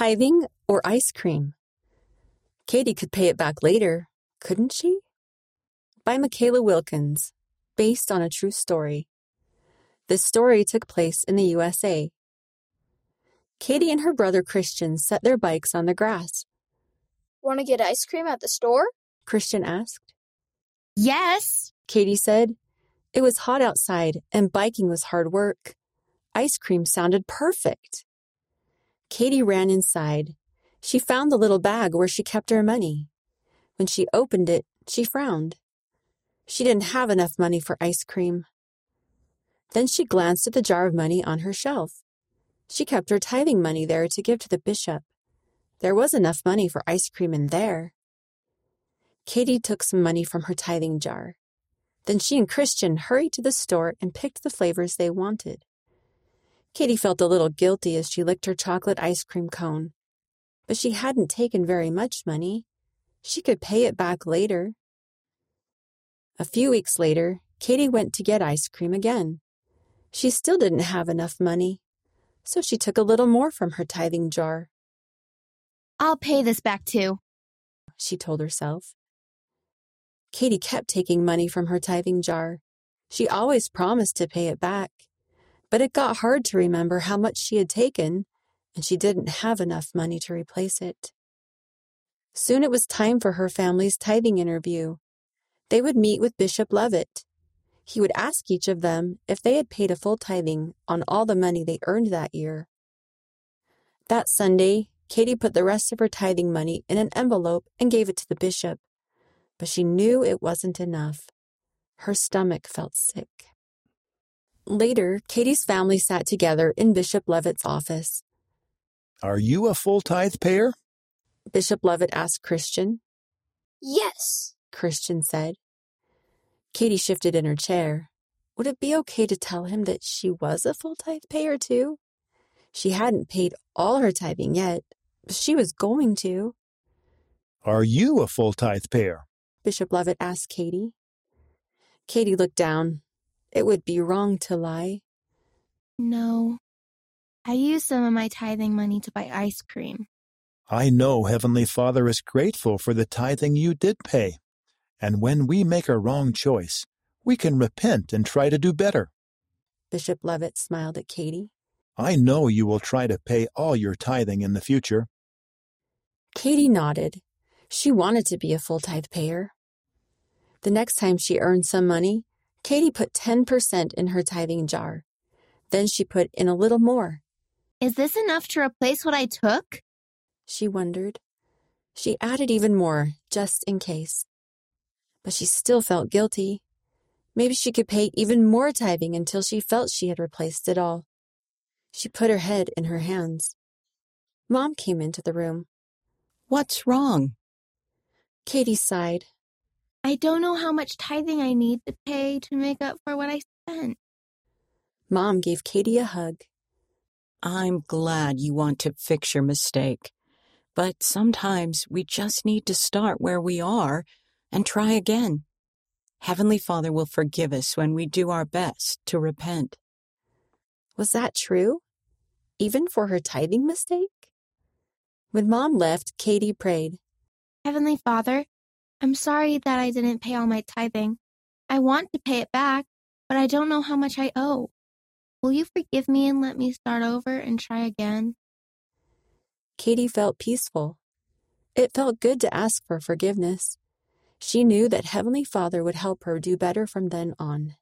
Tithing or ice cream? Katie could pay it back later, couldn't she? By Michaela Wilkins, based on a true story. This story took place in the USA. Katie and her brother Christian set their bikes on the grass. Want to get ice cream at the store? Christian asked. Yes, Katie said. It was hot outside and biking was hard work. Ice cream sounded perfect. Katie ran inside. She found the little bag where she kept her money. When she opened it, she frowned. She didn't have enough money for ice cream. Then she glanced at the jar of money on her shelf. She kept her tithing money there to give to the bishop. There was enough money for ice cream in there. Katie took some money from her tithing jar. Then she and Christian hurried to the store and picked the flavors they wanted. Katie felt a little guilty as she licked her chocolate ice cream cone. But she hadn't taken very much money. She could pay it back later. A few weeks later, Katie went to get ice cream again. She still didn't have enough money, so she took a little more from her tithing jar. I'll pay this back too. She told herself. Katie kept taking money from her tithing jar. She always promised to pay it back, but it got hard to remember how much she had taken, and she didn't have enough money to replace it. Soon it was time for her family's tithing interview. They would meet with Bishop Levitt. He would ask each of them if they had paid a full tithing on all the money they earned that year. That Sunday, Katie put the rest of her tithing money in an envelope and gave it to the bishop but she knew it wasn't enough. Her stomach felt sick. Later, Katie's family sat together in Bishop Levitt's office. Are you a full tithe payer? Bishop Levitt asked Christian. Yes. Christian said. Katie shifted in her chair. Would it be okay to tell him that she was a full tithe payer too? She hadn't paid all her tithing yet, but she was going to. Are you a full tithe payer? Bishop Levitt asked Katie. Katie looked down. It would be wrong to lie. No. I used some of my tithing money to buy ice cream. I know Heavenly Father is grateful for the tithing you did pay. And when we make a wrong choice, we can repent and try to do better. Bishop Levitt smiled at Katie. I know you will try to pay all your tithing in the future. Katie nodded. She wanted to be a full tithe payer. The next time she earned some money, Katie put 10% in her tithing jar. Then she put in a little more. Is this enough to replace what I took? She wondered. She added even more, just in case. But she still felt guilty. Maybe she could pay even more tithing until she felt she had replaced it all. She put her head in her hands. Mom came into the room. What's wrong? Katie sighed. I don't know how much tithing I need to pay to make up for what I spent. Mom gave Katie a hug. I'm glad you want to fix your mistake. But sometimes we just need to start where we are and try again. Heavenly Father will forgive us when we do our best to repent. Was that true? Even for her tithing mistake? When Mom left, Katie prayed. Heavenly Father, I'm sorry that I didn't pay all my tithing. I want to pay it back, but I don't know how much I owe. Will you forgive me and let me start over and try again? Katie felt peaceful. It felt good to ask for forgiveness. She knew that Heavenly Father would help her do better from then on.